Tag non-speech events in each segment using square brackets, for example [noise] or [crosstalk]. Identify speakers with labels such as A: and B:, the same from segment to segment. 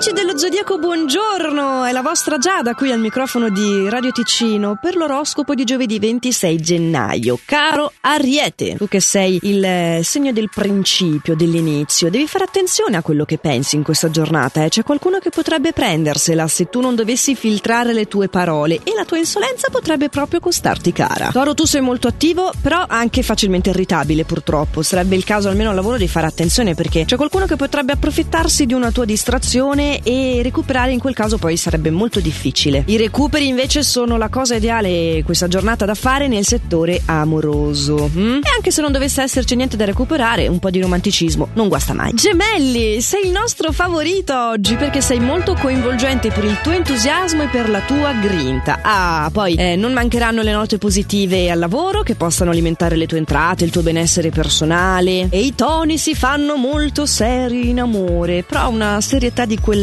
A: Amici dello Zodiaco, buongiorno! È la vostra Giada qui al microfono di Radio Ticino per l'oroscopo di giovedì 26 gennaio. Caro Ariete, tu che sei il eh, segno del principio, dell'inizio, devi fare attenzione a quello che pensi in questa giornata. Eh? C'è qualcuno che potrebbe prendersela se tu non dovessi filtrare le tue parole e la tua insolenza potrebbe proprio costarti cara. Toro, tu sei molto attivo, però anche facilmente irritabile purtroppo. Sarebbe il caso almeno al lavoro di fare attenzione perché c'è qualcuno che potrebbe approfittarsi di una tua distrazione e recuperare in quel caso poi sarebbe molto difficile. I recuperi invece sono la cosa ideale questa giornata da fare nel settore amoroso. Mm? E anche se non dovesse esserci niente da recuperare, un po' di romanticismo non guasta mai. Gemelli, sei il nostro favorito oggi perché sei molto coinvolgente per il tuo entusiasmo e per la tua grinta. Ah, poi eh, non mancheranno le note positive al lavoro che possano alimentare le tue entrate, il tuo benessere personale. E i toni si fanno molto seri in amore, però una serietà di quella,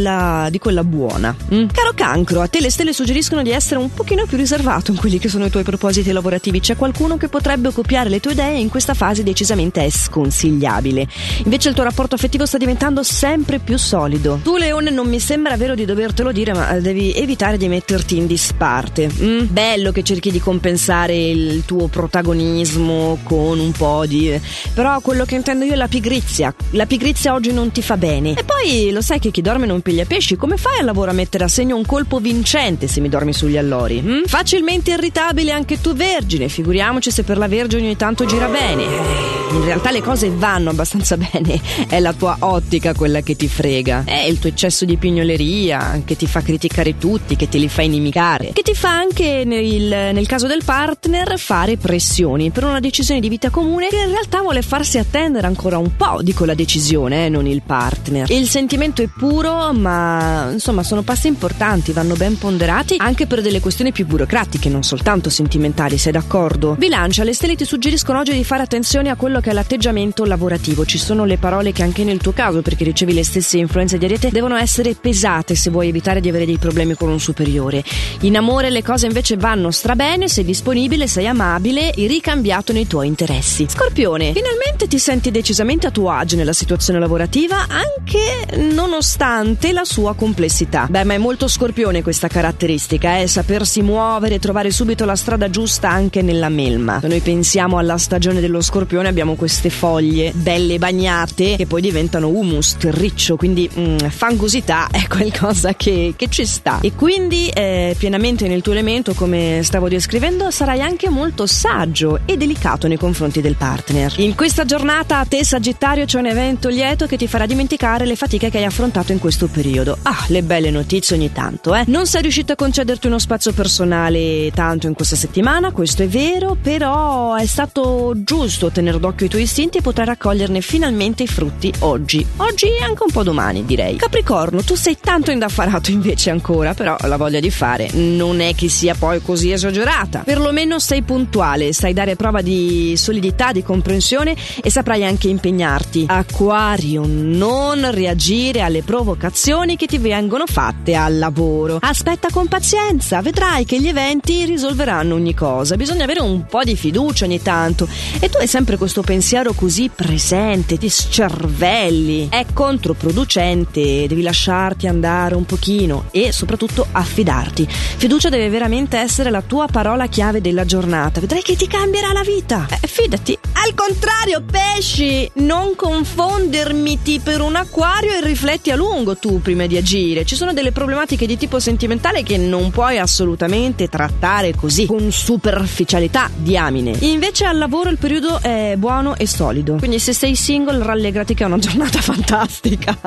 A: di quella buona. Mm? Caro cancro, a te le stelle suggeriscono di essere un pochino più riservato in quelli che sono i tuoi propositi lavorativi. C'è qualcuno che potrebbe copiare le tue idee e in questa fase decisamente è sconsigliabile. Invece il tuo rapporto affettivo sta diventando sempre più solido. Tu, Leone, non mi sembra vero di dovertelo dire, ma devi evitare di metterti in disparte. Mm? Bello che cerchi di compensare il tuo protagonismo con un po' di. Però quello che intendo io è la pigrizia. La pigrizia oggi non ti fa bene. E poi lo sai che chi dorme non piglia pesci, come fai al lavoro a mettere a segno un colpo vincente se mi dormi sugli allori? Hm? Facilmente irritabile anche tu vergine, figuriamoci se per la vergine ogni tanto gira bene. In realtà le cose vanno abbastanza [laughs] bene, è la tua ottica quella che ti frega, è il tuo eccesso di pignoleria che ti fa criticare tutti, che te li fa inimicare, che ti fa anche nel, nel caso del partner fare pressioni per una decisione di vita comune che in realtà vuole farsi attendere ancora un po' di quella decisione, eh, non il partner. Il sentimento è puro ma insomma sono passi importanti, vanno ben ponderati anche per delle questioni più burocratiche, non soltanto sentimentali, sei d'accordo? Bilancia, le stelle ti suggeriscono oggi di fare attenzione a quello che è l'atteggiamento lavorativo. Ci sono le parole che anche nel tuo caso, perché ricevi le stesse influenze di Ariete, devono essere pesate se vuoi evitare di avere dei problemi con un superiore. In amore le cose invece vanno strabene, sei disponibile, sei amabile e ricambiato nei tuoi interessi. Scorpione, finalmente ti senti decisamente a tuo agio nella situazione lavorativa, anche nonostante nonostante la sua complessità. Beh, ma è molto scorpione questa caratteristica, eh? sapersi muovere e trovare subito la strada giusta anche nella melma. Se noi pensiamo alla stagione dello scorpione abbiamo queste foglie belle bagnate che poi diventano humus, terriccio, quindi mm, fangosità è qualcosa che, che, ci sta. E quindi eh, pienamente nel tuo elemento, come stavo descrivendo, sarai anche molto saggio e delicato nei confronti del partner. In questa giornata a te Sagittario c'è un evento lieto che ti farà dimenticare le fatiche che hai affrontato in in questo periodo. Ah, le belle notizie ogni tanto, eh. Non sei riuscita a concederti uno spazio personale tanto in questa settimana, questo è vero, però è stato giusto tenere d'occhio i tuoi istinti e potrai raccoglierne finalmente i frutti oggi. Oggi e anche un po' domani, direi. Capricorno, tu sei tanto indaffarato invece ancora, però la voglia di fare non è che sia poi così esagerata. Perlomeno sei puntuale, sai dare prova di solidità, di comprensione e saprai anche impegnarti. Acquario, non reagire alle prove provocazioni che ti vengono fatte al lavoro. Aspetta con pazienza, vedrai che gli eventi risolveranno ogni cosa. Bisogna avere un po' di fiducia ogni tanto. E tu hai sempre questo pensiero così presente, ti scervelli. È controproducente, devi lasciarti andare un pochino e soprattutto affidarti. Fiducia deve veramente essere la tua parola chiave della giornata. Vedrai che ti cambierà la vita. Eh, fidati. Al contrario, pesci, non confondermiti per un acquario e rifletti a lungo lungo tu prima di agire. Ci sono delle problematiche di tipo sentimentale che non puoi assolutamente trattare così, con superficialità, diamine. Invece al lavoro il periodo è buono e solido. Quindi se sei single rallegrati che è una giornata [laughs] fantastica.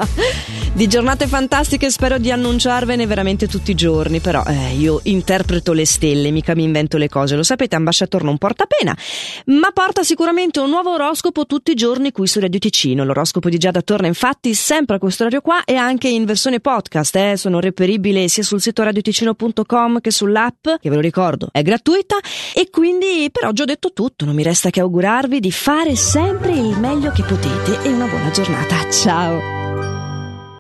A: di giornate fantastiche spero di annunciarvene veramente tutti i giorni, però eh, io interpreto le stelle, mica mi invento le cose. Lo sapete, ambasciatore non porta pena, ma porta sicuramente un nuovo oroscopo tutti i giorni qui su Radio Ticino. L'oroscopo di Giada torna infatti sempre a questo orario qua e anche in versione podcast, eh, sono reperibili sia sul sito radioticino.com che sull'app, che ve lo ricordo è gratuita e quindi per oggi ho detto tutto, non mi resta che augurarvi di fare sempre il meglio che potete e una buona giornata. Ciao!